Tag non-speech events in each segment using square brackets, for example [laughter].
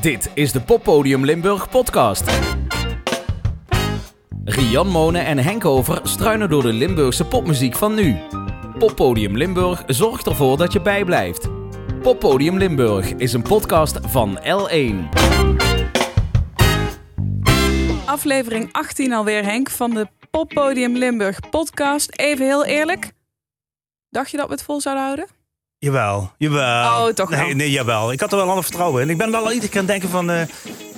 Dit is de Poppodium Limburg podcast. Rian Monen en Henk Over struinen door de Limburgse popmuziek van nu. Poppodium Limburg zorgt ervoor dat je bijblijft. Poppodium Limburg is een podcast van L1. Aflevering 18 alweer, Henk, van de Poppodium Limburg podcast. Even heel eerlijk. Dacht je dat we het vol zouden houden? Jawel, jawel. Oh, toch wel. Nee, nee, jawel. Ik had er wel ander vertrouwen in. Ik ben wel iedere keer aan het denken van... eh,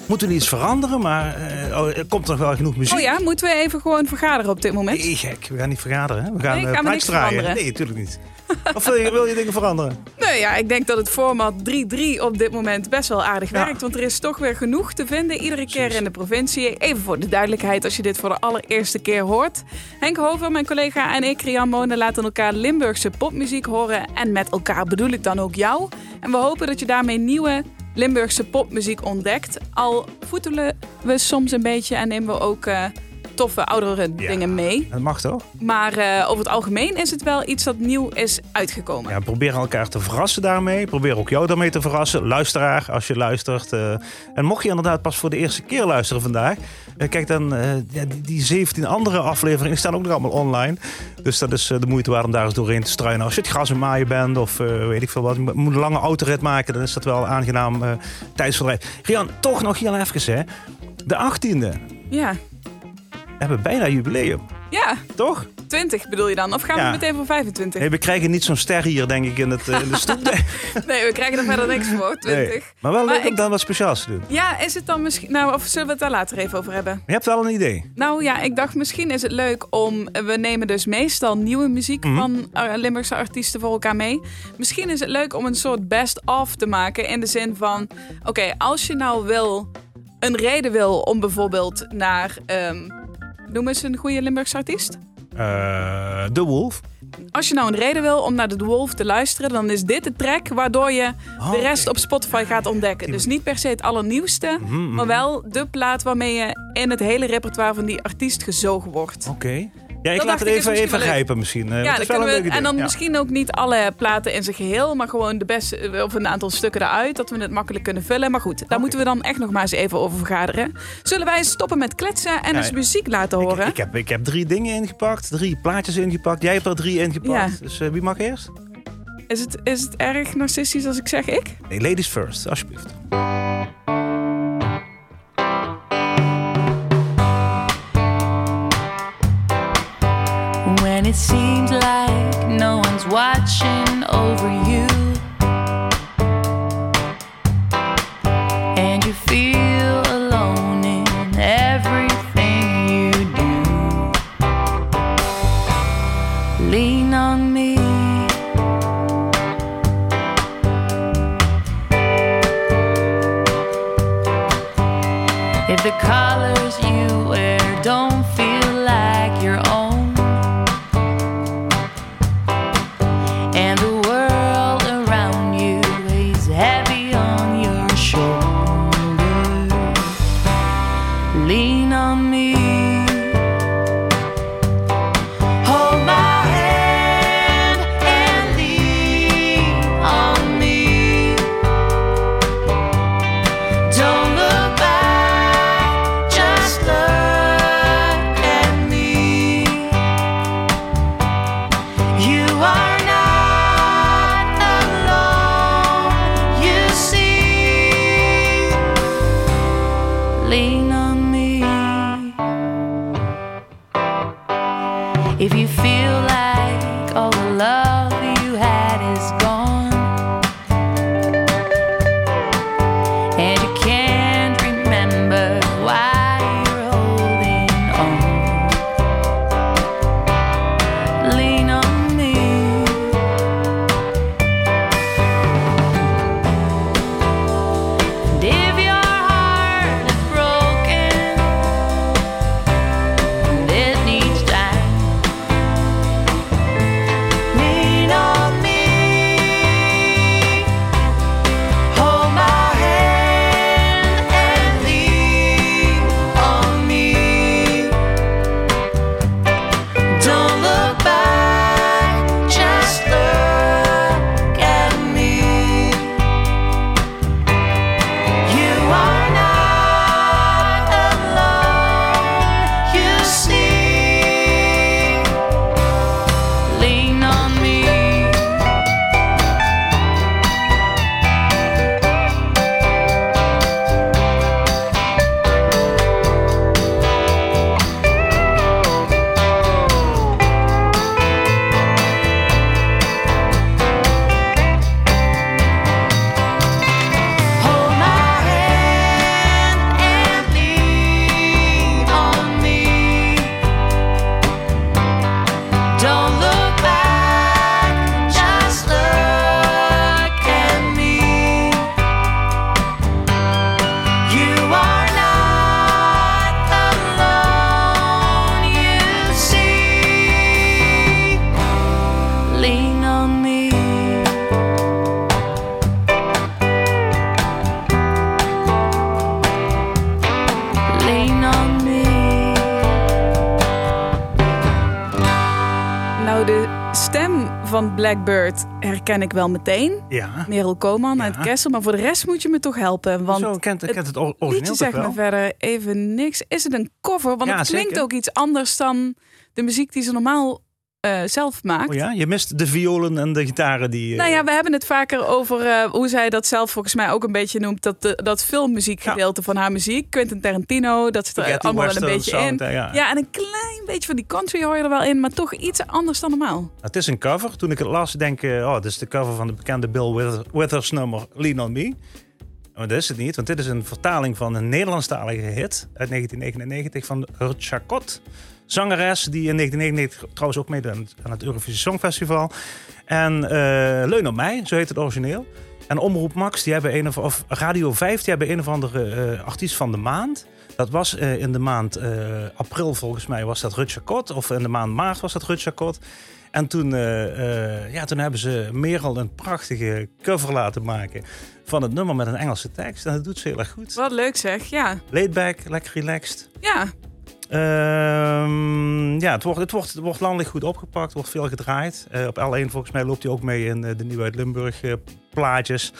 moeten we iets veranderen? Maar oh, er komt nog wel genoeg muziek. Oh ja, moeten we even gewoon vergaderen op dit moment? Nee, gek. We gaan niet vergaderen. Hè? We gaan Nee, eh, gaan we plaatjes niks draaien. veranderen? Nee, natuurlijk niet. [laughs] of wil je, wil je dingen veranderen? Nou ja, ik denk dat het format 3-3 op dit moment best wel aardig Ja. werkt. Want er is toch weer genoeg te vinden iedere keer Precies. in de provincie. Even voor de duidelijkheid als je dit voor de allereerste keer hoort. Henk Hover, mijn collega en ik, Rian Monen, laten elkaar Limburgse popmuziek horen. En met elkaar bedoel ik dan ook jou. En we hopen dat je daarmee nieuwe Limburgse popmuziek ontdekt. Al voetelen we soms een beetje en nemen we ook eh, toffe oudere Ja. dingen mee. Dat mag toch? Maar eh, over het algemeen is het wel iets dat nieuw is uitgekomen. Ja, we proberen elkaar te verrassen daarmee. Probeer ook jou daarmee te verrassen. Luisteraar, als je luistert. eh. en mocht je inderdaad pas voor de eerste keer luisteren vandaag. eh, kijk dan, die, die 17 andere afleveringen staan ook nog allemaal online. Dus dat is de moeite waard om daar eens doorheen te struinen. Als je het gras en maaien bent of weet ik veel wat. Je moet een lange autorit maken. Dan is dat wel een aangenaam tijdsverdrijf. Rian, toch nog heel even hè. De 18e. Ja, hebben bijna jubileum. ja. Toch? 20 bedoel je dan? Of gaan we Ja. meteen voor 25? Nee, we krijgen niet zo'n ster hier, denk ik, in, het, eh, in de stoep. [laughs] Nee. We krijgen er verder niks voor. 20. Nee. Maar wel Maar leuk om dan wat speciaals te doen. Ja, is het dan misschien... Nou, of zullen we het daar later even over hebben? Je hebt wel een idee. Nou ja, ik dacht misschien is het leuk om... We nemen dus meestal nieuwe muziek Mhm. van eh, Limburgse artiesten voor elkaar mee. Misschien is het leuk om een soort best-of te maken. In de zin van... Oké, als je nou wil... Een reden wil om bijvoorbeeld naar... ehm noem eens een goede Limburgse artiest. Eh, de Wolf. Als je nou een reden wil om naar de Wolf te luisteren, dan is dit de track waardoor je Oh, de rest oké. op Spotify gaat ontdekken. Dus niet per se het allernieuwste, Mhm, maar wel de plaat waarmee je in het hele repertoire van die artiest gezogen wordt. Oké. Ja, ik Dat laat het even, even grijpen misschien. Eh, ja, dat is wel we, en dan Ja. misschien ook niet alle platen in zijn geheel, maar gewoon de beste of een aantal stukken eruit, dat we het makkelijk kunnen vullen. Maar goed, daar moeten we dan echt nog maar eens even over vergaderen. Zullen wij stoppen met kletsen en Ja, eens muziek laten horen? ik, heb, ik heb drie dingen ingepakt, drie plaatjes ingepakt. Jij hebt er drie ingepakt. Ja. Dus eh, wie mag eerst? Is, het, is het erg narcistisch als ik zeg ik? Nee, ladies first, alsjeblieft. It seems like no one's watching over you, van Blackbird herken ik wel meteen. Ja. Merel Koman uit Ja. Kessel. Maar voor de rest moet je me toch helpen. Want Zo, kent, het kent het origineel zegt me verder even niks. Is het een cover? Want Ja, het klinkt zeker. ook iets anders dan de muziek die ze normaal eh, zelf maakt. Oh ja, je mist de violen en de gitaren die... eh, Nou ja, we hebben het vaker over eh, hoe zij dat zelf volgens mij ook een beetje noemt. Dat, de, dat filmmuziekgedeelte van haar muziek. Quentin Tarantino, dat zit er spaghetti allemaal wel een beetje sound, in. hè, ja. Ja, en een klein beetje van die country hoor je er wel in. Maar toch iets anders dan normaal. Het is een cover. Toen ik het las, denk ik, oh, dit is de cover van de bekende Bill Withers, Withers nummer Lean On Me. Maar dat is het niet, want dit is een vertaling van een Nederlandstalige hit uit 1999 van Hurt Chacot. Zangeres die in 1999 trouwens ook meedoet aan het- aan het Eurovisie Songfestival. En eh Leun op mij, zo heet het origineel. En Omroep Max, die hebben een of, of Radio 5, die hebben een of andere eh, artiest van de maand. Dat was eh, in de maand april volgens mij was dat Rutger Kot. Of in de maand maart was dat Rutger Kot. En toen, ja, toen hebben ze Merel een prachtige cover laten maken van het nummer met een Engelse tekst. En dat doet ze heel erg goed. Wat leuk zeg, ja. Laid back, lekker relaxed. Ja, ja, het wordt, het, wordt, het wordt landelijk goed opgepakt, wordt veel gedraaid. Eh, op L1 volgens mij loopt hij ook mee in eh, de Nieuwe uit Limburg eh, plaatjes.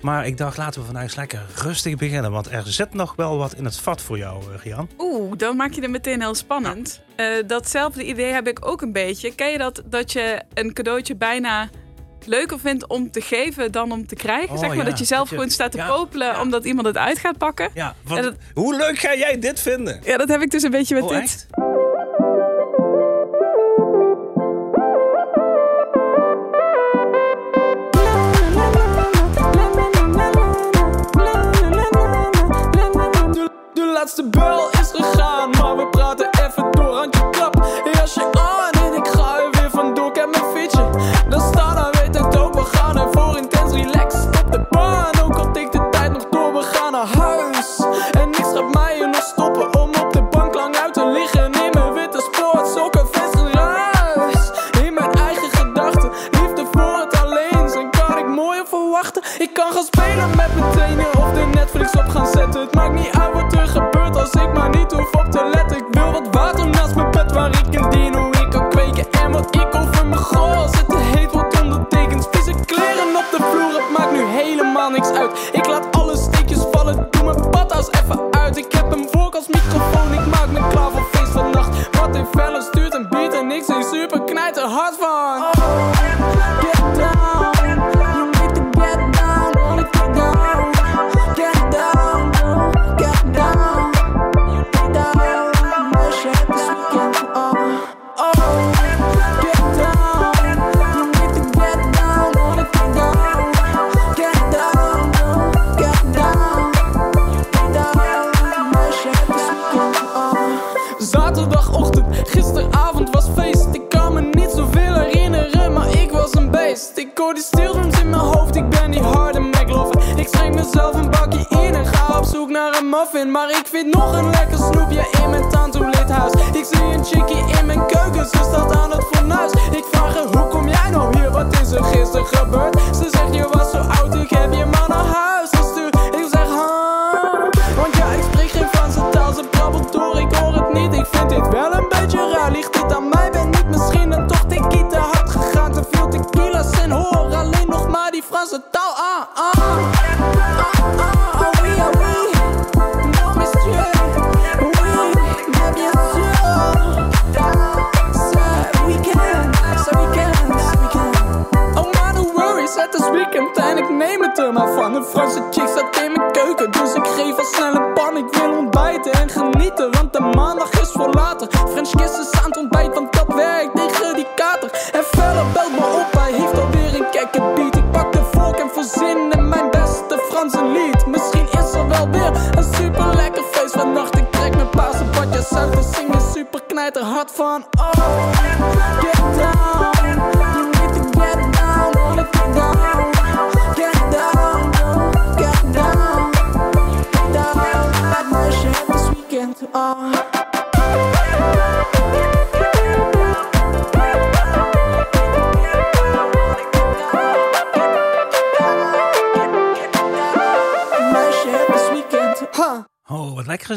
Maar ik dacht, laten we vandaag eens lekker rustig beginnen. Want er zit nog wel wat in het vat voor jou, Rian. Oeh, dan maak je het meteen heel spannend. Datzelfde idee heb ik ook een beetje. Ken je dat, dat je een cadeautje bijna leuker vindt om te geven dan om te krijgen? Oh, zeg maar ja, dat je zelf dat je- gewoon staat te ja, popelen ja. omdat iemand het uit gaat pakken. Ja, dat- hoe leuk ga jij dit vinden? Ja, dat heb ik dus een beetje met Oh, dit. echt? De, laatste bel is gegaan, maar we praten even door. Handje klap, jasje aan en Maar ik vind nog een lekker snoepje in mijn tantoelidhuis.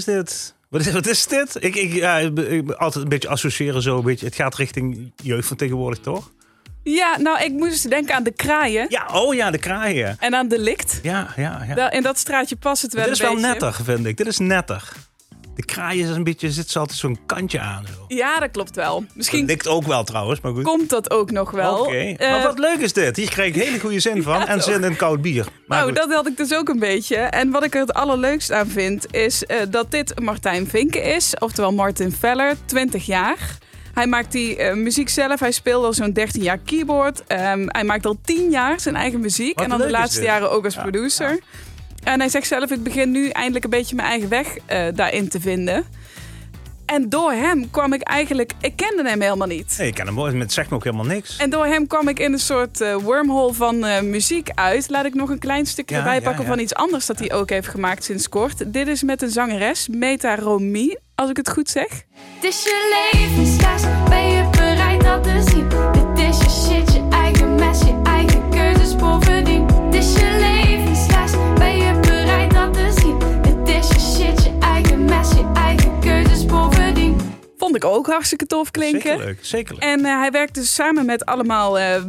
Is dit. Wat is, wat is dit? Ik, ik, ja, ik, altijd een beetje associëren zo. Een beetje, het gaat richting jeugd van tegenwoordig, toch? Ja, nou, ik moest denken aan de kraaien Ja, oh ja, de kraaien. en aan de likt. Ja, ja, ja. Wel, in dat straatje past het wel Dit is wel beetje. netter, vind ik. Dit is netter. De kraaien is een beetje, zit ze altijd zo'n kantje aan. Zo. Ja, dat klopt wel. Dat Misschien likt ook wel trouwens, maar goed. komt dat ook nog wel. Oké. Eh, maar wat leuk is dit. Hier krijg ik hele goede zin van. [laughs] en zin in koud bier. Maar nou, goed. dat had ik dus ook een beetje. En wat ik er het allerleukst aan vind, is eh, dat dit Martijn Vinken is. Oftewel Martin Veller, 20 jaar. Hij maakt die eh, muziek zelf. Hij speelt al zo'n 13 jaar keyboard. Ehm, hij maakt al 10 jaar zijn eigen muziek. Wat en dan de laatste jaren ook als Ja, producer. En hij zegt zelf, ik begin nu eindelijk een beetje mijn eigen weg eh, daarin te vinden. En door hem kwam ik eigenlijk... Ik kende hem helemaal niet. Nee, ik ken hem wel. Het zegt me ook helemaal niks. En door hem kwam ik in een soort eh, wormhole van eh, muziek uit. Laat ik nog een klein stukje Ja, erbij ja, pakken ja. van iets anders dat hij ook heeft gemaakt sinds kort. Dit is met een zangeres, Meta Romy, als ik het goed zeg. Het is je levensles, ben je bereid dat te zien? Dit is je shit, je eigen mes, je eigen keuzes bovendien. Hartstikke tof klinken. Zeker leuk. Zeker leuk. En eh, hij werkt dus samen met allemaal eh,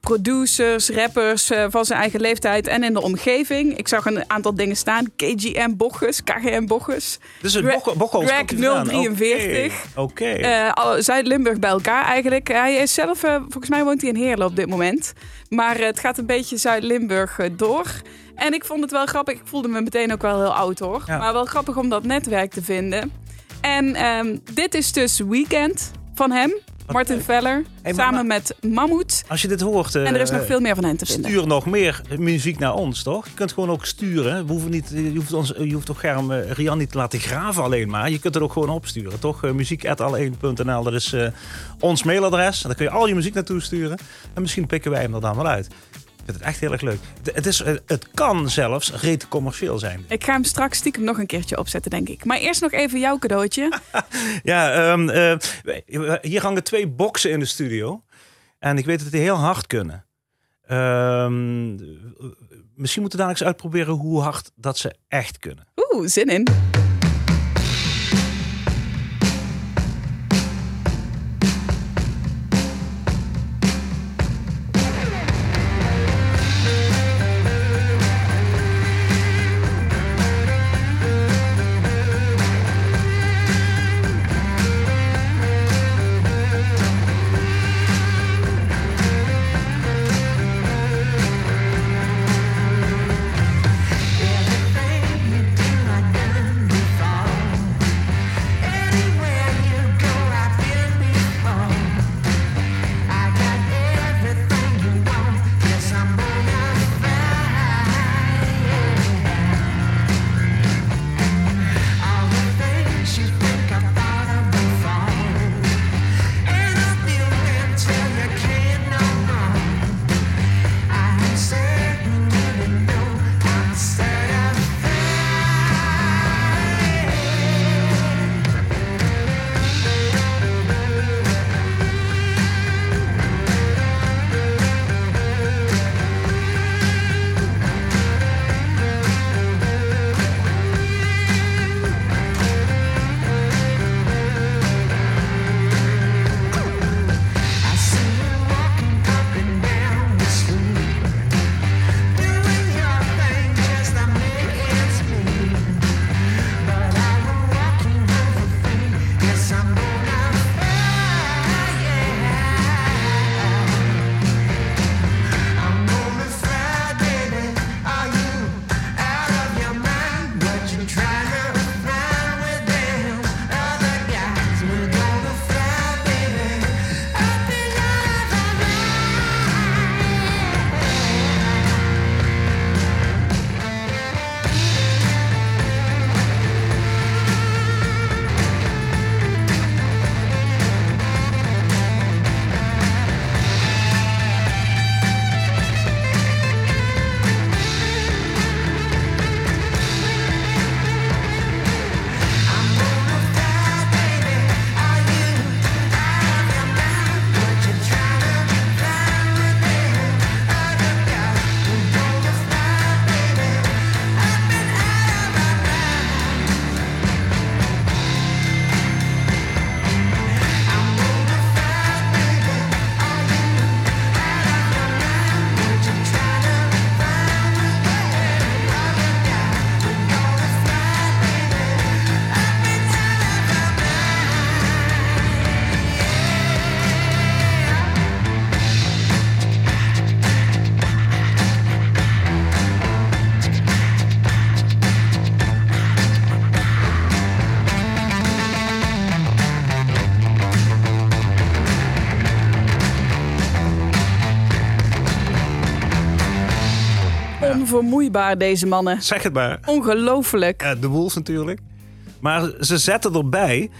producers, rappers eh, van zijn eigen leeftijd en in de omgeving. Ik zag een aantal dingen staan. KGM Bochus, KGM Bochus. Dus het Bochel- vandaan. 043. Oké. Zuid-Limburg bij elkaar eigenlijk. Hij is zelf, volgens mij woont hij in Heerlen op dit moment. Maar het gaat een beetje Zuid-Limburg door. En ik vond het wel grappig. Ik voelde me meteen ook wel heel oud hoor. Ja. Maar wel grappig om dat netwerk te vinden. En ehm, dit is dus Weekend van hem. Martin leuk. Veller. Hey, samen met Mammoet. Als je dit hoort... eh, En er is nog veel meer van hen te vinden. Stuur nog meer muziek naar ons, toch? Je kunt gewoon ook sturen. We hoeven niet, je, hoeft ons, je hoeft toch Germ, eh, Rian niet te laten graven alleen maar. Je kunt het ook gewoon opsturen, toch? Uh, muziek.alle1.nl, dat is eh, ons mailadres. Daar kun je al je muziek naartoe sturen. En misschien pikken wij hem er dan wel uit. Ik vind het echt heel erg leuk. Het, is, eh, het kan zelfs reet commercieel zijn. Ik ga hem straks stiekem nog een keertje opzetten, denk ik. Maar eerst nog even jouw cadeautje. [laughs] Ja, ehm, eh, hier hangen twee boxen in de studio. En ik weet dat die heel hard kunnen. Ehm, misschien moeten we dadelijk eens uitproberen hoe hard dat ze echt kunnen. Oeh, zin in. Onvermoeibaar, deze mannen. Zeg het maar. Ongelooflijk. De Wolves natuurlijk. Maar ze zetten erbij...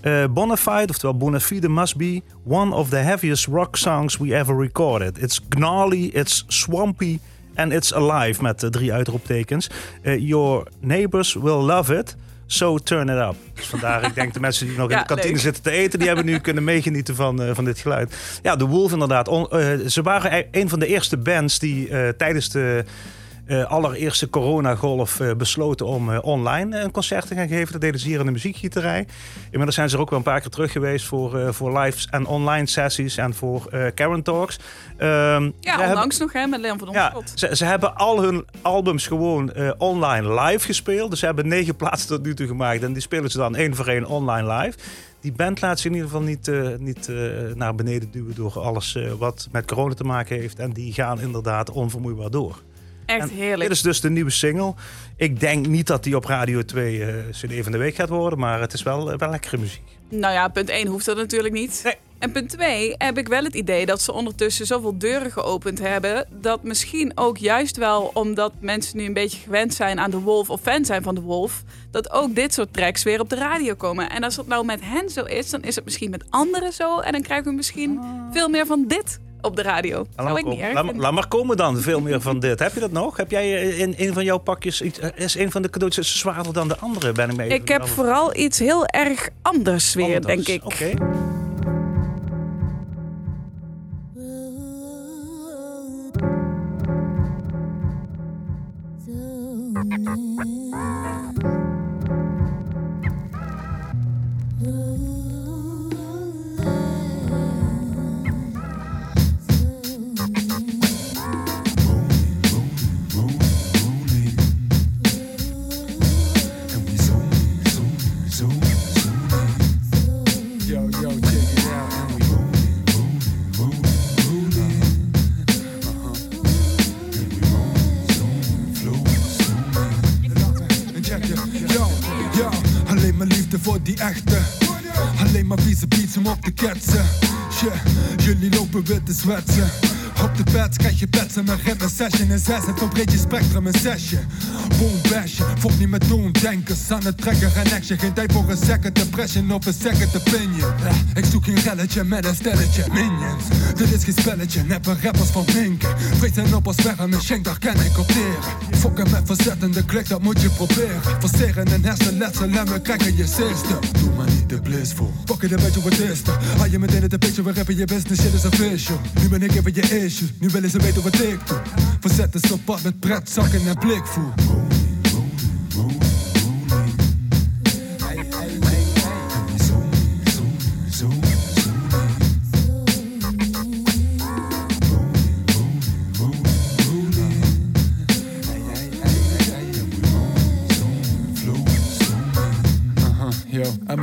eh Bonafide, oftewel Bonafide must be one of the heaviest rock songs we ever recorded. It's gnarly, it's swampy and it's alive met de drie uitroeptekens. Eh, your neighbors will love it, so turn it up. Dus vandaar, ik denk de [laughs] mensen die nog in de kantine leuk. zitten te eten, die hebben nu [laughs] kunnen meegenieten van, eh, van dit geluid. Ja, de Wolf inderdaad. On- ze waren e- een van de eerste bands die tijdens de eh, allereerste coronagolf eh, besloten om eh, online een concert te gaan geven. Dat deden ze hier in de muziekgieterij. Inmiddels zijn ze er ook wel een paar keer terug geweest voor, voor live en online sessies en voor Karen Talks. Ehm, ze Ja, hebben- onlangs nog hè, met Leon van ja, Onschot. ze, ze hebben al hun albums gewoon online live gespeeld. Dus ze hebben negen [laughs] plaatsen tot nu toe gemaakt. En die spelen ze dan één voor één online live. Die band laat zich in ieder geval niet, niet naar beneden duwen door alles wat met corona te maken heeft. En die gaan inderdaad onvermoeibaar door. Echt En heerlijk. Dit is dus de nieuwe single. Ik denk niet dat die op Radio 2 eh CD van de week gaat worden. Maar het is wel, eh, wel lekkere muziek. Nou ja, punt 1 hoeft dat natuurlijk niet. Nee. En punt 2 heb ik wel het idee dat ze ondertussen zoveel deuren geopend hebben. Dat misschien ook juist wel omdat mensen nu een beetje gewend zijn aan de Wolf of fan zijn van de Wolf. Dat ook dit soort tracks weer op de radio komen. En als het nou met hen zo is, dan is het misschien met anderen zo. En dan krijgen we misschien veel meer van dit op de radio. Laat Zou maar, ik niet komen. erg Laat, maar komen dan, veel meer van dit. Heb je dat nog? Heb jij eh, in een van jouw pakjes... iets- eh, Is een van de cadeautjes zwaarder dan de andere? Ben ik mee Ik heb vooral iets heel erg anders weer, denk ik. Oké. Op de bed krijg je petsen met ritme session en zes. Het breed je spectrum een session. Boom bashen, volg niet met doen denkers aan het trekken en action. Geen tijd voor een second impression of een second opinion. Ja, ik zoek geen relletje met een stelletje minions. Dit is geen spelletje, neppe rappers van Minken. Vreten op als verre schenk, daar kan ik opteren. Fokken met verzettende klik, dat moet je proberen. Verseren en hersenletsel en we krijgen je system. Doe maar niet de blissful. Fuck it, dan weet je wat is er. Haal je meteen uit de picture, we rappen je business, shit is official. Nu ben ik even je issue, nu willen ze weten wat ik doe. Verzetten ze op pad met pret, zakken en blikvoer.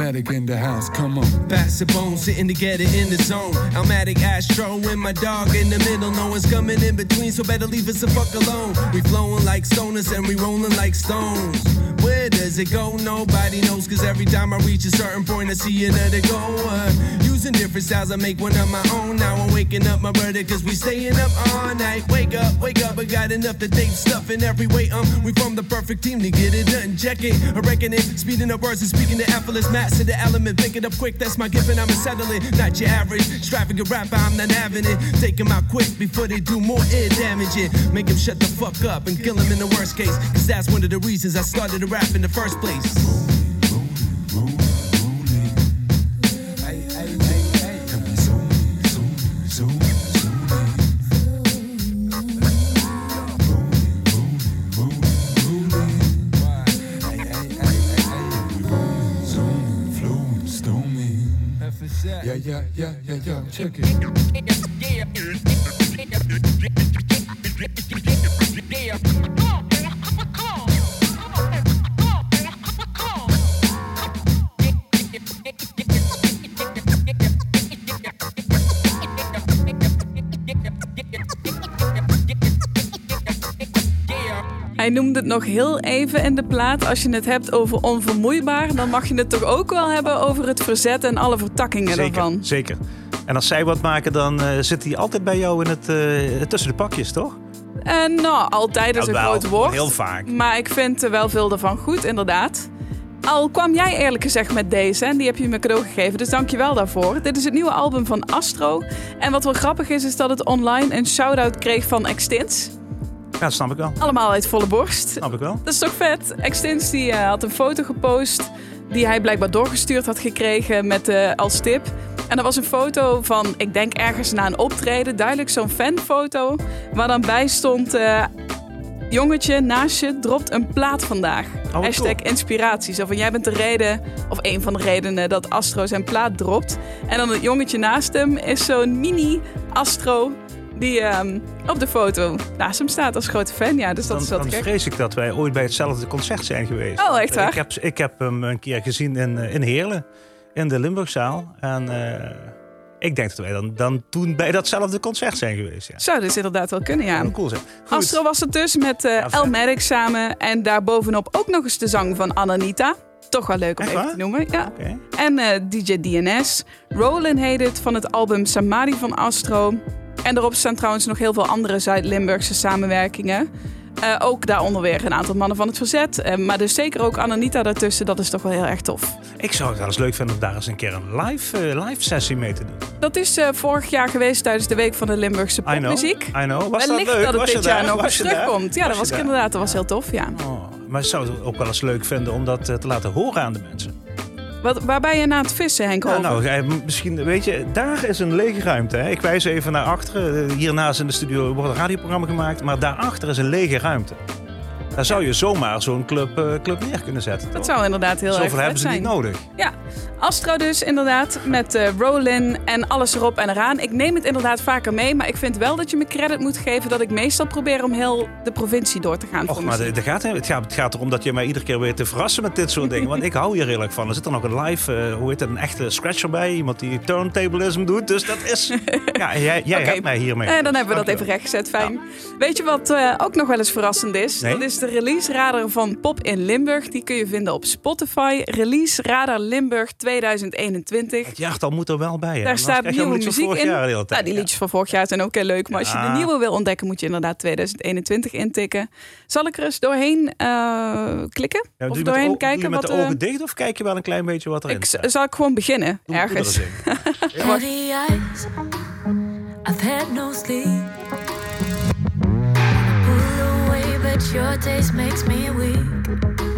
In the house, come on. Pass the bone, sitting together in the zone. I'm Almatic Astro and my dog in the middle. No one's coming in between, so better leave us the fuck alone. We flowing like stoners and we rolling like stones. Where does it go? Nobody knows, cause every time I reach a certain point, I see another goer. Using different styles, I make one of my own. Now I'm waking up my brother, cause we staying up all night. Wake up, wake up, I got enough to take stuff in every way. Um, we from the perfect team to get it done. Check it, I reckon it. Speeding up words and speaking the effortless master the element. Pick it up quick, that's my gift, and I'ma settle it. Not your average extravagant rapper, I'm not having it. Take them out quick before they do more ear damage. It. Make them shut the fuck up and kill them in the worst case. Cause that's one of the reasons I started to rap in the first place. Yeah, yeah, yeah, yeah, check it. Hij noemde het nog heel even in de plaat. Als je het hebt over onvermoeibaar, dan mag je het toch ook wel hebben over het verzet en alle vertakkingen Zeker, daarvan. zeker. En als zij wat maken, dan eh, zit hij altijd bij jou in het, eh, tussen de pakjes, toch? En nou, altijd is een Jawel, groot woord. Heel vaak. Maar ik vind er wel veel ervan goed, inderdaad. Al kwam jij eerlijk gezegd met deze en die heb je me cadeau gegeven, dus dank je wel daarvoor. Dit is het nieuwe album van Astro. En wat wel grappig is, is dat het online een shout-out kreeg van Extins. Ja, dat snap ik wel. Allemaal uit volle borst. Snap ik wel. Dat is toch vet? Extins die, eh, had een foto gepost die hij blijkbaar doorgestuurd had gekregen met eh, als tip. En er was een foto van, ik denk ergens na een optreden, duidelijk zo'n fanfoto. Waar dan bij stond, eh, jongetje naast je dropt een plaat vandaag. wat Hashtag cool. inspiratie. Zo van, jij bent de reden, of een van de redenen dat Astro zijn plaat dropt. En dan het jongetje naast hem is zo'n mini Astro die ehm, op de foto naast hem staat als grote fan. Ja, dus dat Dan, is te dan gek. vrees ik dat wij ooit bij hetzelfde concert zijn geweest. Oh, echt waar? Ik heb, ik heb hem een keer gezien in, eh, in Heerlen, in de Limburgzaal. En eh, ik denk dat wij dan, dan toen bij datzelfde concert zijn geweest. Ja. Zou dus inderdaad wel kunnen, ja. Hoe cool zijn. Goed. Astro was het dus met Ja, vet. El Maddox samen. En daarbovenop ook nog eens de zang van Ananita. Toch wel leuk om Echt even waar? te noemen. Ja. En DJ DNS. Roland heet het van het album Samadhi van Astro. En daarop staan trouwens nog heel veel andere Zuid-Limburgse samenwerkingen. Eh, ook daaronder weer een aantal mannen van het verzet. Eh, maar dus zeker ook Ananita daartussen. Dat is toch wel heel erg tof. Ik zou het wel eens leuk vinden om daar eens een keer een live, eh, live sessie mee te doen. Dat is vorig jaar geweest tijdens de Week van de Limburgse I know. Popmuziek. I know. Was Wellicht dat leuk? dat het Was dit jaar daar? nog eens terugkomt. Ja, Was dat was daar? inderdaad dat was heel tof, ja. Oh, maar zou het ook wel eens leuk vinden om dat te laten horen aan de mensen? Wat, waar ben je na het vissen, Henk? Nou, eh, misschien, weet je, daar is een lege ruimte. Hè? Ik wijs even naar achteren. Eh, Hiernaast in de studio wordt een radioprogramma gemaakt, maar daarachter is een lege ruimte. Daar zou je zomaar zo'n club, eh, club neer kunnen zetten. Dat zou inderdaad heel erg Zoveel vet hebben ze zijn. niet nodig. Ja, Astro dus inderdaad, met Rollin en alles erop en eraan. Ik neem het inderdaad vaker mee, maar ik vind wel dat je me credit moet geven dat ik meestal probeer om heel de provincie door te gaan Och, maar de- de gaat, het, gaat, het gaat erom dat je mij iedere keer weer te verrassen met dit soort dingen. Want ik hou hier erg van. Er zit er nog een live, eh, hoe heet het, een echte scratcher bij. Iemand die turntablism doet. Dus dat is... [laughs] Ja, en jij, jij hebt mij hiermee. Eh, dan hebben we dat even rechtgezet, fijn. Weet je wat ook nog wel eens verrassend is? Nee? Dat is de release radar van Pop in Limburg. Die kun je vinden op Spotify. Release radar Limburg 2021. Het jaartal moet er wel bij. hè. Daar Anders staat nieuwe muziek in. Nou, die liedjes van vorig jaar zijn ook heel leuk. Maar als je de nieuwe wil ontdekken, moet je inderdaad 2021 intikken. Zal ik er eens doorheen eh, klikken? Ja, of doorheen kijken doe je met wat... de eh, ogen dicht of kijk je wel een klein beetje wat erin ik, staat? zal ik gewoon beginnen, Doe- ergens. [laughs] eyes, I've had no sleep. Pull away, but your taste makes me weak.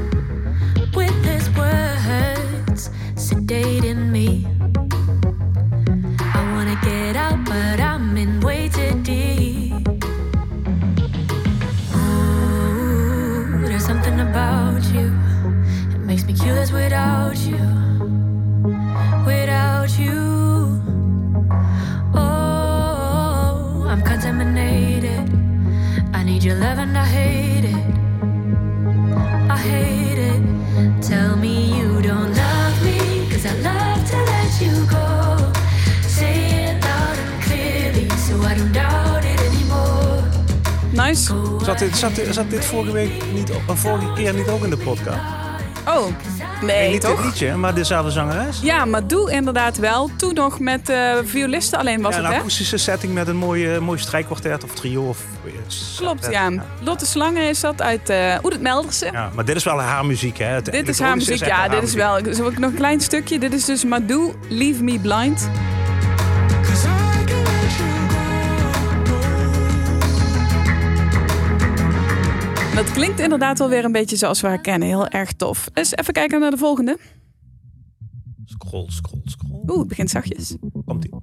Zat dit, zat, dit- zat dit vorige week niet, op- vorige keer niet ook in de podcast? Oh, nee, niet dit toch? liedje, maar dezelfde zangeres. Ja, maar doe inderdaad wel. Toen nog met eh violisten alleen was Ja, het, een hè? akoestische setting met een mooie, mooi strijkkwartet of trio. Of, Klopt, ja. Lotte Slangen is dat uit uh, Oedert Meldersen. Ja, maar dit is wel haar muziek, hè? Het Dit is haar muziek, ja, haar dit is wel. Zal ik nog een klein stukje? Dit is dus Madou, Leave Me Blind. Dat klinkt inderdaad wel weer een beetje zoals we haar kennen. Heel erg tof. Dus even kijken naar de volgende. Scroll, scroll, scroll. Oeh, het begint zachtjes. Komt ie. [laughs]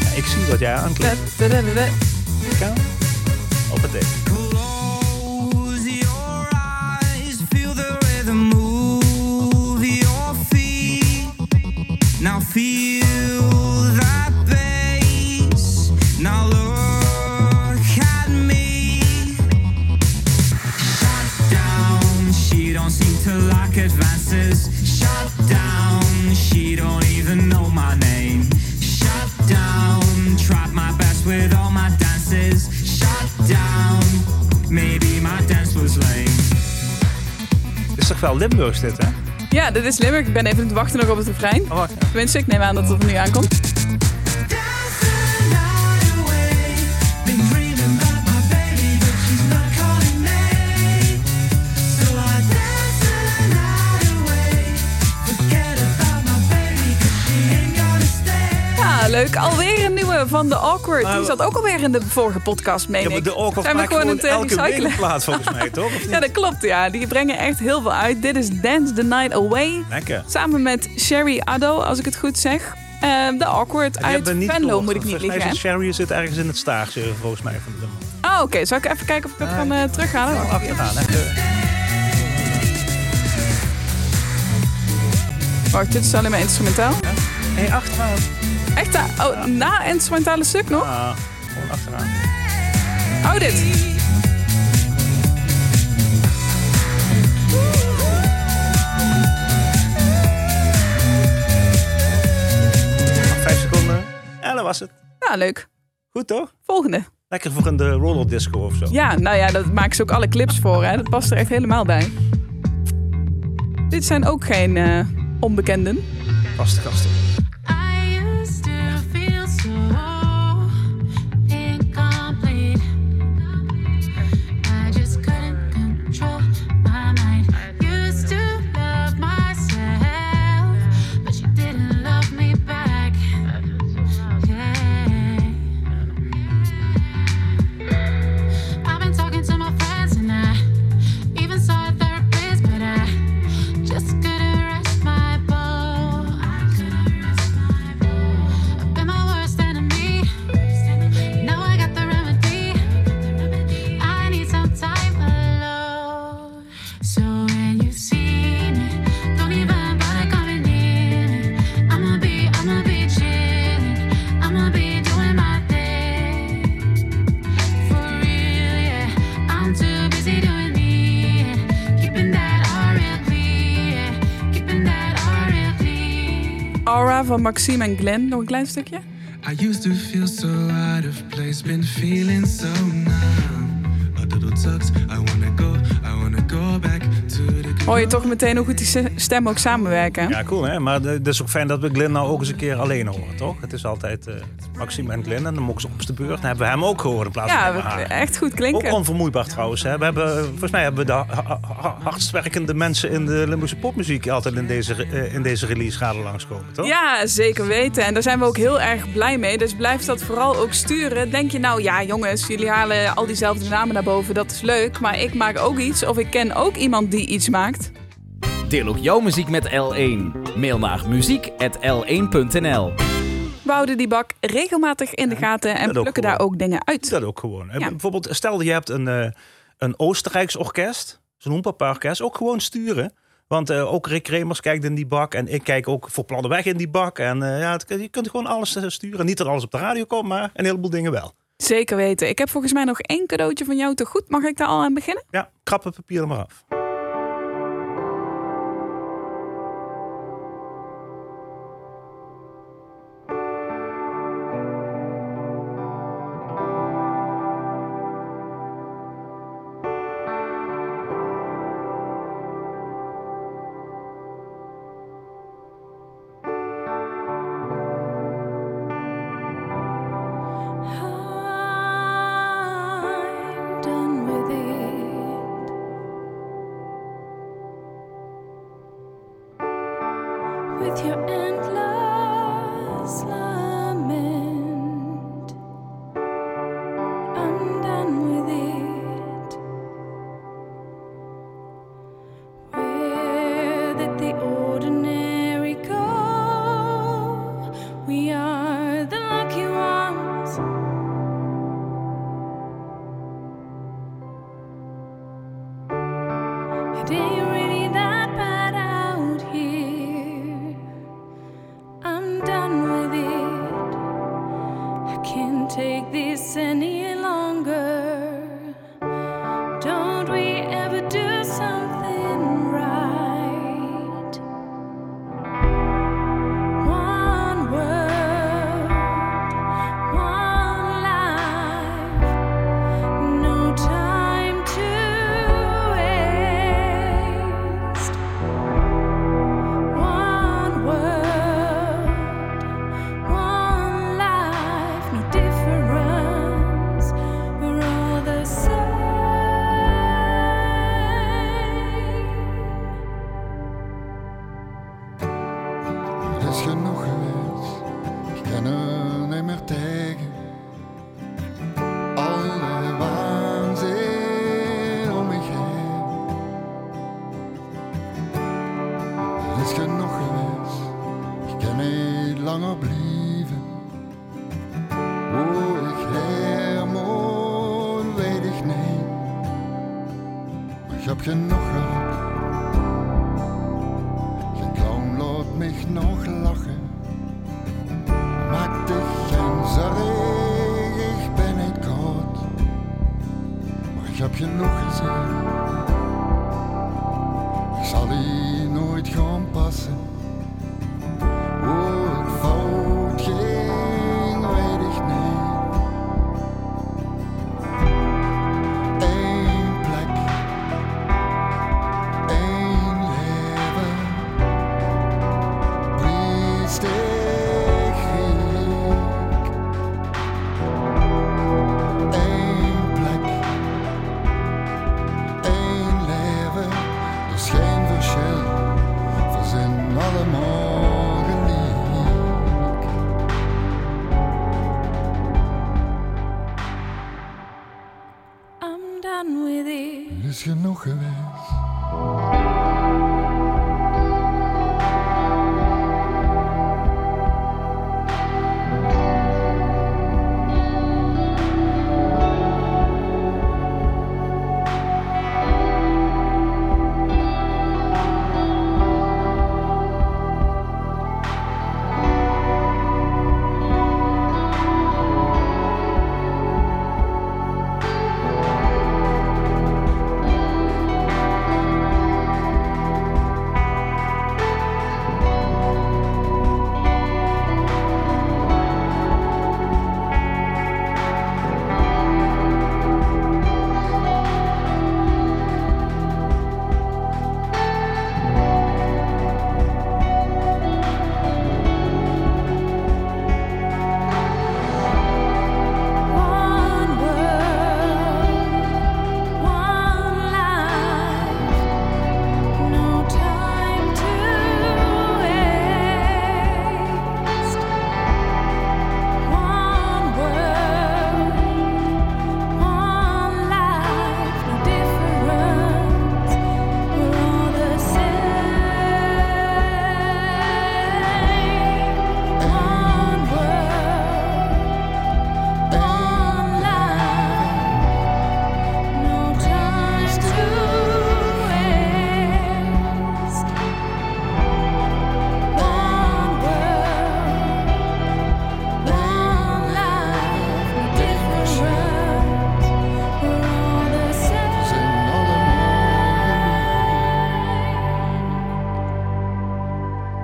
ja, ik zie wat jij aanklikt. Op het ding. Toch wel Limburgs dit, hè? Ja, dit is Limburg. Ik ben even aan het wachten nog op het refrein. Oh. Tenminste, ik neem aan dat het er nu aankomt. Leuk. Alweer een nieuwe van The Awkward. Maar Die zat ook alweer in de vorige podcast, meen Ja, maar ik. de Awkward Zijn we gewoon gewoon het elke week recyclen? een plaat volgens mij, [laughs] toch? Ja, dat klopt. Ja. Die brengen echt heel veel uit. Dit is Dance the Night Away. Lekker. Samen met Sherry Addo, als ik het goed zeg. Eh The Awkward uit Venlo, gehoord. moet ik niet liggen. Sherry zit ergens in het staartje, volgens mij. Van de Ah, oké. Zal ik even kijken of ik het kan eh, terughalen? Wacht even. achteraan. Wacht, dit is alleen maar instrumentaal. Hé, hey, achteraan. Echt? ah, Oh, na instrumentale stuk nog? Ah, gewoon achteraan. Oh, dit. Nog vijf seconden. En dat was het. Ja, leuk. Goed toch? Volgende. Lekker voor in de roller disco of zo. Ja, nou ja, dat maken ze ook alle clips voor. Hè. Dat past er echt helemaal bij. Dit zijn ook geen eh, onbekenden. Vaste gasten. Van Maxime en Glenn. Nog een klein stukje. I used to feel so out of place, been feeling so numb. A little tucks, I wanna go, I wanna go back Hoor je toch meteen hoe goed die stemmen ook samenwerken. Ja, cool hè. Maar het is ook fijn dat we Glenn nou ook eens een keer alleen horen, toch? Het is altijd eh Maxime en Glenn en dan mogen ze op de beurt. Dan hebben we hem ook gehoord in plaats Ja, van haar. echt goed Ook klinken. onvermoeibaar trouwens. Hè. We hebben, volgens mij hebben we de ha- ha- hardst werkende mensen in de Limburgse popmuziek altijd in deze, eh, in deze release gaan langskomen, toch? Ja, zeker weten. En daar zijn we ook heel erg blij mee. Dus blijf dat vooral ook sturen. Denk je nou, ja jongens, jullie halen al diezelfde namen naar boven. Dat is leuk. Maar ik maak ook iets. Of ik ken ook iemand die iets maakt. Deel ook jouw muziek met L1. Mail naar muziek.l1.nl We houden die bak regelmatig in de gaten. En plukken daar ook dingen uit. Dat ook gewoon. Ja. Bijvoorbeeld, stel je hebt een, eh, een Oostenrijks orkest, zo'n Hoempapa-orkest, ook gewoon sturen. Want eh, ook Rick Kremers kijkt in die bak en ik kijk ook voor Plannenweg in die bak. En eh, ja, het- je kunt gewoon alles sturen. Niet dat alles op de radio komt, maar een heleboel dingen wel. Zeker weten. Ik heb volgens mij nog één cadeautje van jou te goed. Mag ik daar al aan beginnen? Ja, krap het papier er maar af.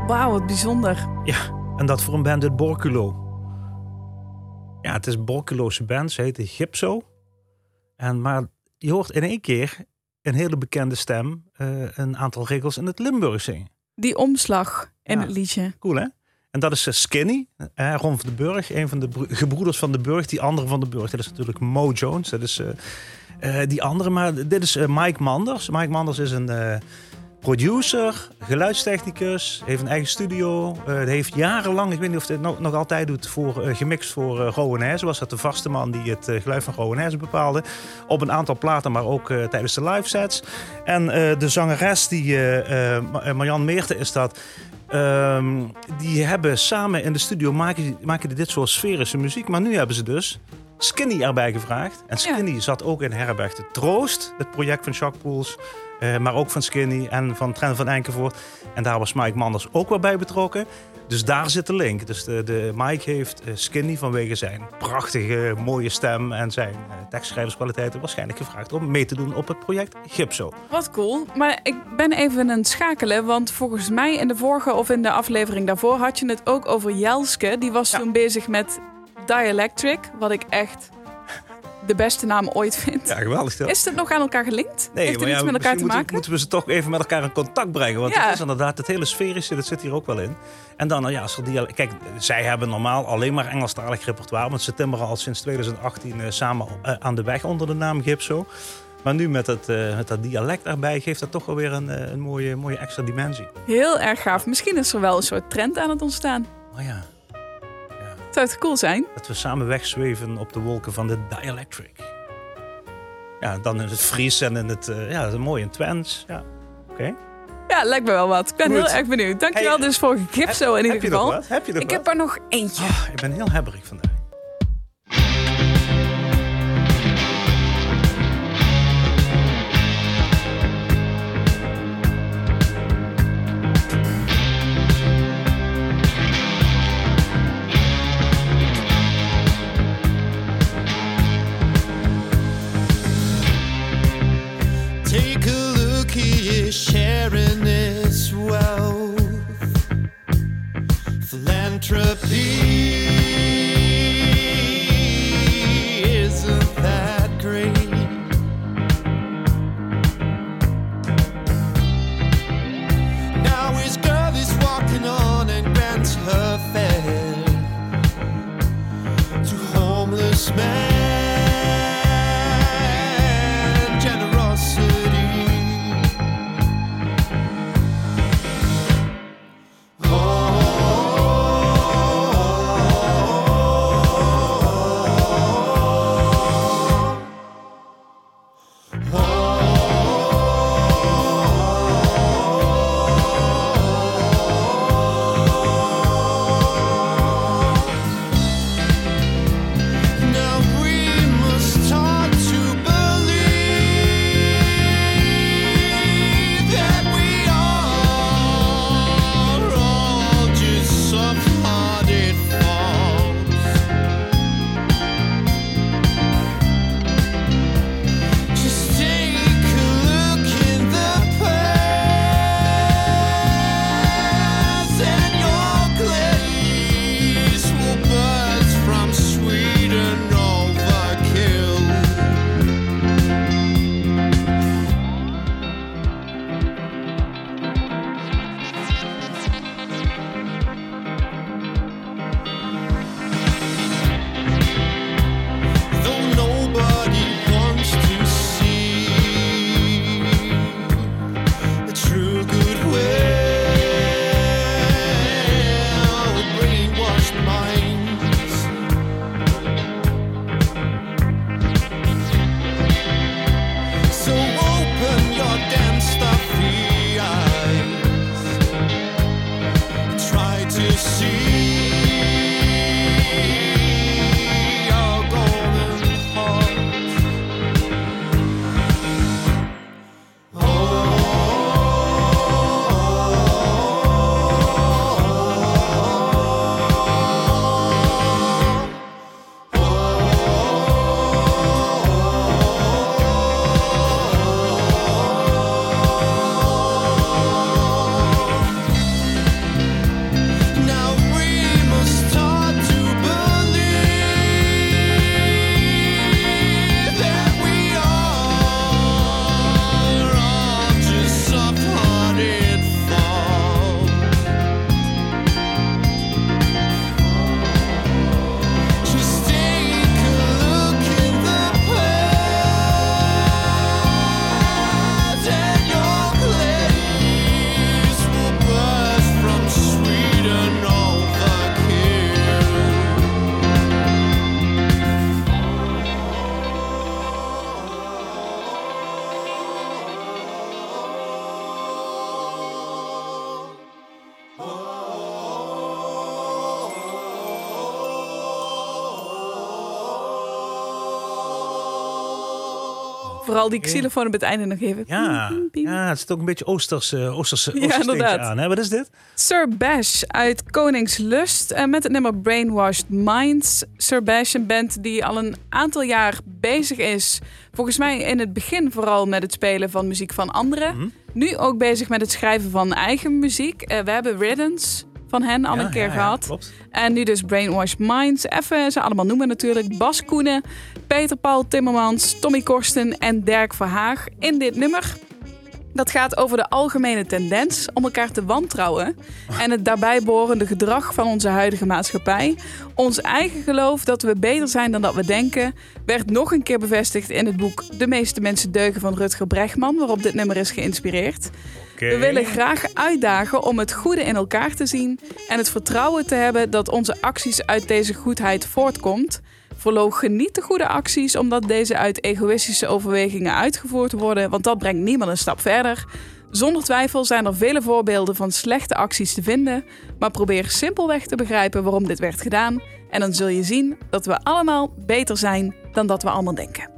Wauw, wat bijzonder. Ja, en dat voor een band uit Borculo. Ja, het is Borculo's band. Ze heette Gypso. En, maar je hoort in één keer een hele bekende stem eh, een aantal regels in het Limburgs zingen. Die omslag in Ja. het liedje. Cool, hè? En dat is eh, Skinny, eh, Ron van de Burg, een van de bro- gebroeders van de Burg. Die andere van de Burg, dat is natuurlijk Mo Jones. Dat is eh, die andere, maar dit is Mike Manders. Mike Manders is een producer, geluidstechnicus, heeft een eigen studio. eh heeft jarenlang, ik weet niet of hij het nog, nog altijd doet, voor, eh, gemixt voor uh, Rowanese. Was dat de vaste man die het geluid van Rowanese bepaalde. Op een aantal platen, maar ook tijdens de live sets. En de zangeres, die, Ma- Marjan Meerte is dat... Ehm, die hebben samen in de studio maken, maken dit soort sferische muziek. Maar nu hebben ze dus Skinny erbij gevraagd. En Skinny zat ook in Herberg de Troost, het project van Jacques Poels. Eh, maar ook van Skinny en van Trent van Enkenvoort. En daar was Mike Manders ook wel bij betrokken. Dus daar zit de link. Dus de, de, Mike heeft eh, Skinny vanwege zijn prachtige, mooie stem en zijn eh, tekstschrijverskwaliteiten waarschijnlijk gevraagd om mee te doen op het project Gypso. Wat cool. Maar ik ben even aan het schakelen. Want volgens mij in de vorige of in de aflevering daarvoor had je het ook over Jelske. Die was toen bezig met Dielectric. Wat ik echt de beste naam ooit vind. Ja, geweldig. stil. Is het nog aan elkaar gelinkt? Nee, Heeft het iets ja, met elkaar te maken? Moeten, moeten we ze toch even met elkaar in contact brengen. Want Ja. het is inderdaad het hele sferische, dat zit hier ook wel in. En dan, nou ja, als er dialect... Kijk, zij hebben normaal alleen maar Engelstalig repertoire. Want ze timmeren al sinds 2018 eh, samen eh, aan de weg onder de naam Gipso. Maar nu met, het, eh, met dat dialect erbij geeft dat toch wel weer een, een mooie, mooie extra dimensie. Heel erg gaaf. Misschien is er wel een soort trend aan het ontstaan. Oh ja, Zou het cool zijn? dat we samen wegzweven op de wolken van de Dielectric. Ja, dan in het Fries en in het... eh, ja, dat is mooi in Twents. Ja, oké. Ja, lijkt me wel wat. Ik ben Goed. heel erg benieuwd. Dankjewel Hey, dus voor Gipso in heb ieder je nog geval. wat? Heb je nog ik wat? heb er nog eentje. Ah, ik ben heel hebberig vandaag. see Vooral die xylofoon op het einde nog even. Ja, ja, het zit ook een beetje Oosterse, Oosterse, Ja, Oosterse tintje aan. Hè? Wat is dit? Sir Bash uit Koningslust en met het nummer Brainwashed Minds. Sir Bash, een band die al een aantal jaar bezig is. Volgens mij in het begin vooral met het spelen van muziek van anderen. Mhm. Nu ook bezig met het schrijven van eigen muziek. Eh, we hebben Riddance van hen al Ja, een keer ja, ja, gehad. klopt. En nu dus Brainwashed Minds. Even ze allemaal noemen natuurlijk. Bas Koenen, Peter Paul Timmermans, Tommy Korsten en Dirk Verhaag in dit nummer. Dat gaat over de algemene tendens om elkaar te wantrouwen en het daarbij behorende gedrag van onze huidige maatschappij. Ons eigen geloof dat we beter zijn dan dat we denken, werd nog een keer bevestigd in het boek De meeste mensen deugen van Rutger Bregman, waarop dit nummer is geïnspireerd. We willen graag uitdagen om het goede in elkaar te zien en het vertrouwen te hebben dat onze acties uit deze goedheid voortkomt. Verloochen niet de goede acties omdat deze uit egoïstische overwegingen uitgevoerd worden, want dat brengt niemand een stap verder. Zonder twijfel zijn er vele voorbeelden van slechte acties te vinden, maar probeer simpelweg te begrijpen waarom dit werd gedaan en dan zul je zien dat we allemaal beter zijn dan dat we allemaal denken.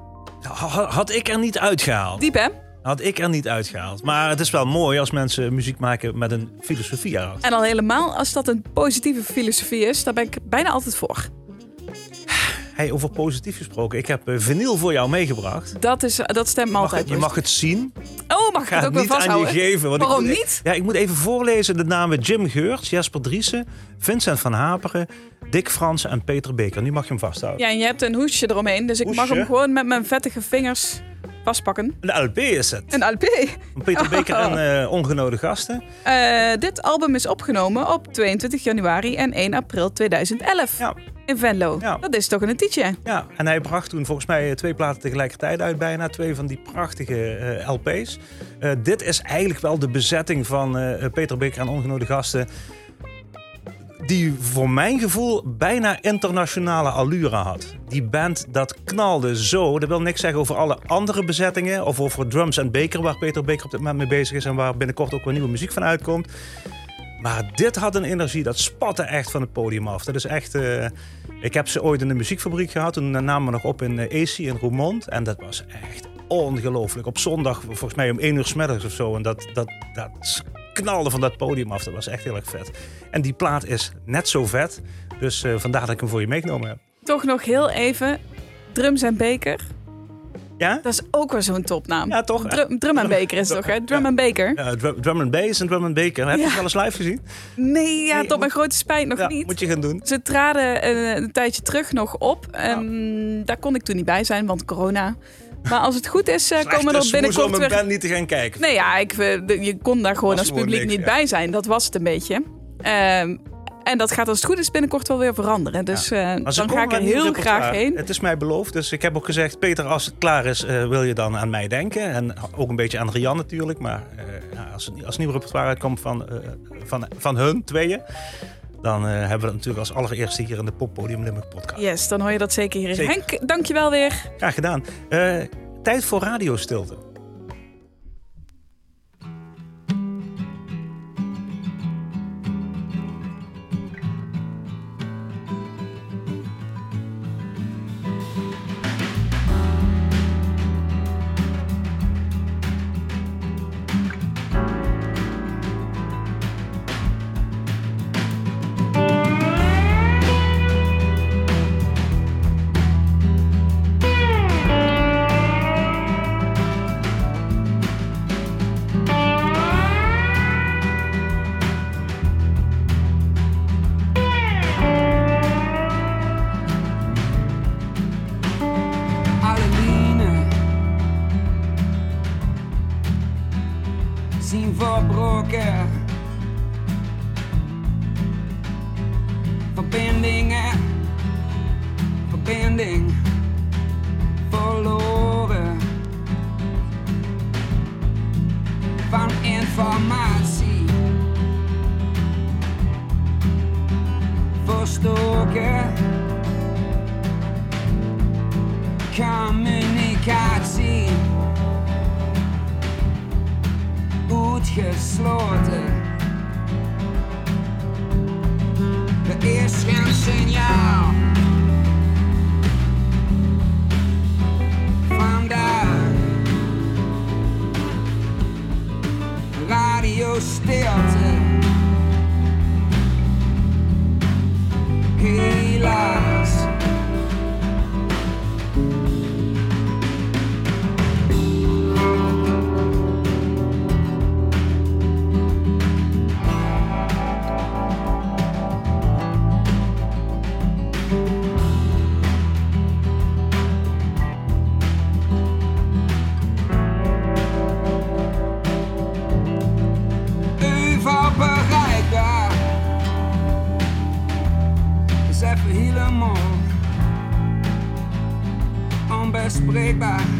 Ha- Had ik er niet uitgehaald. Diep hè? Had ik er niet uitgehaald. Maar het is wel mooi als mensen muziek maken met een filosofie erachter. En al helemaal als dat een positieve filosofie is, daar ben ik bijna altijd voor. Hey, over positief gesproken. Ik heb eh, vinyl voor jou meegebracht. Dat, is, dat stemt me Mag altijd. het- je mag het zien. Oh, mag Ik ik het ook niet aan je geven. want ik Waarom moet- niet? Ja, ik moet even voorlezen de namen Jim Geurts, Jasper Driessen, Vincent van Haperen, Dick Frans en Peter Beker. Nu mag je hem vasthouden. Ja, en je hebt een hoesje eromheen, dus ik mag hem gewoon met mijn vettige vingers Een LP is het. Een LP. Van Peter Beker en [laughs] eh Ongenode Gasten. Eh, dit album is opgenomen op 22 januari en 1 april 2011 Ja. in Venlo. Ja. Dat is toch een tietje. Ja, en hij bracht toen volgens mij twee platen tegelijkertijd uit, bijna twee van die prachtige eh, LP's. Eh, dit is eigenlijk wel de bezetting van eh, Peter Beker en Ongenode Gasten. Die voor mijn gevoel bijna internationale allure had. Die band dat knalde zo. Dat wil niks zeggen over alle andere bezettingen. Of over Drums en Baker, waar Peter Beker op dit moment mee bezig is. En waar binnenkort ook weer nieuwe muziek van uitkomt. Maar dit had een energie, dat spatte echt van het podium af. Dat is echt... eh, ik heb ze ooit in de muziekfabriek gehad. Toen namen we nog op in eh, AC in Roermond. En dat was echt ongelooflijk. Op zondag, volgens mij om 1 uur 's middags of zo. En dat, dat, dat knalde van dat podium af. Dat was echt heel erg vet. En die plaat is net zo vet. Dus eh, vandaar dat ik hem voor je meegenomen heb. Toch nog heel even. Drums en Baker. Ja? Dat is ook wel zo'n topnaam. Ja, toch? Drum, drum en Baker is toch, hè? Drum en Baker. Ja, drum, drum and bass en drum and baker. Heb je Ja. het wel eens live gezien? Nee, ja, Nee, tot mijn grote spijt nog ja, niet. moet je gaan doen. Ze traden eh, een tijdje terug nog op. Ehm, Daar kon ik toen niet bij zijn, want corona. Maar als het goed is, eh, komen er binnenkort om een weer... band niet te gaan kijken. Nee, ja, ik, je kon daar gewoon als publiek niks, niet ja. bij zijn. Dat was het een beetje. Ehm, en dat gaat als het goed is binnenkort wel weer veranderen. Dus eh, dan ga ik er heel graag heen. Het is mij beloofd. Dus ik heb ook gezegd, Peter, als het klaar is, eh, wil je dan aan mij denken. En ook een beetje aan Rian natuurlijk. Maar ja, als, als nieuw repertoire uitkomt van, van, van hun tweeën... dan eh, hebben we dat natuurlijk als allereerste hier in de Poppodium Limburg podcast. Yes, dan hoor je dat zeker hier. Zeker. Henk, dankjewel weer. Graag gedaan. Eh, tijd voor radiostilte. Uitgesloten. Er is geen signaal. Vandaag radio stilte. Helaas. breekbaar.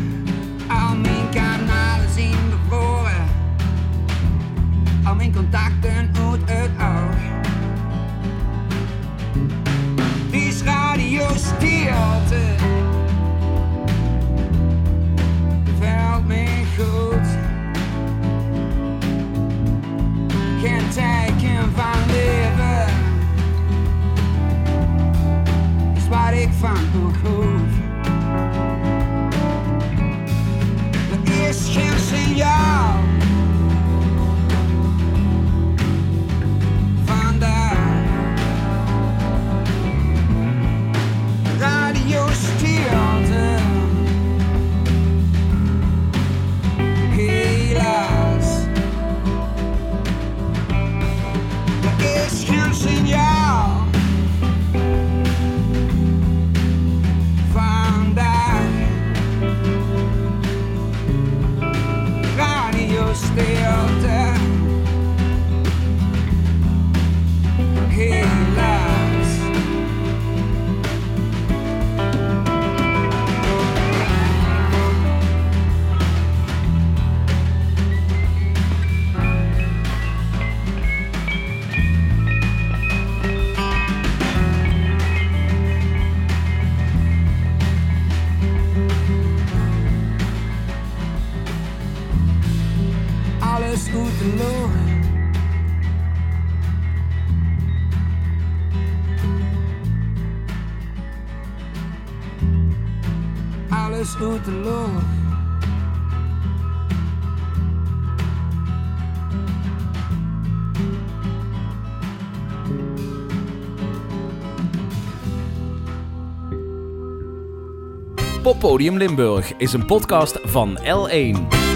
Poppodium Limburg is een podcast van L1.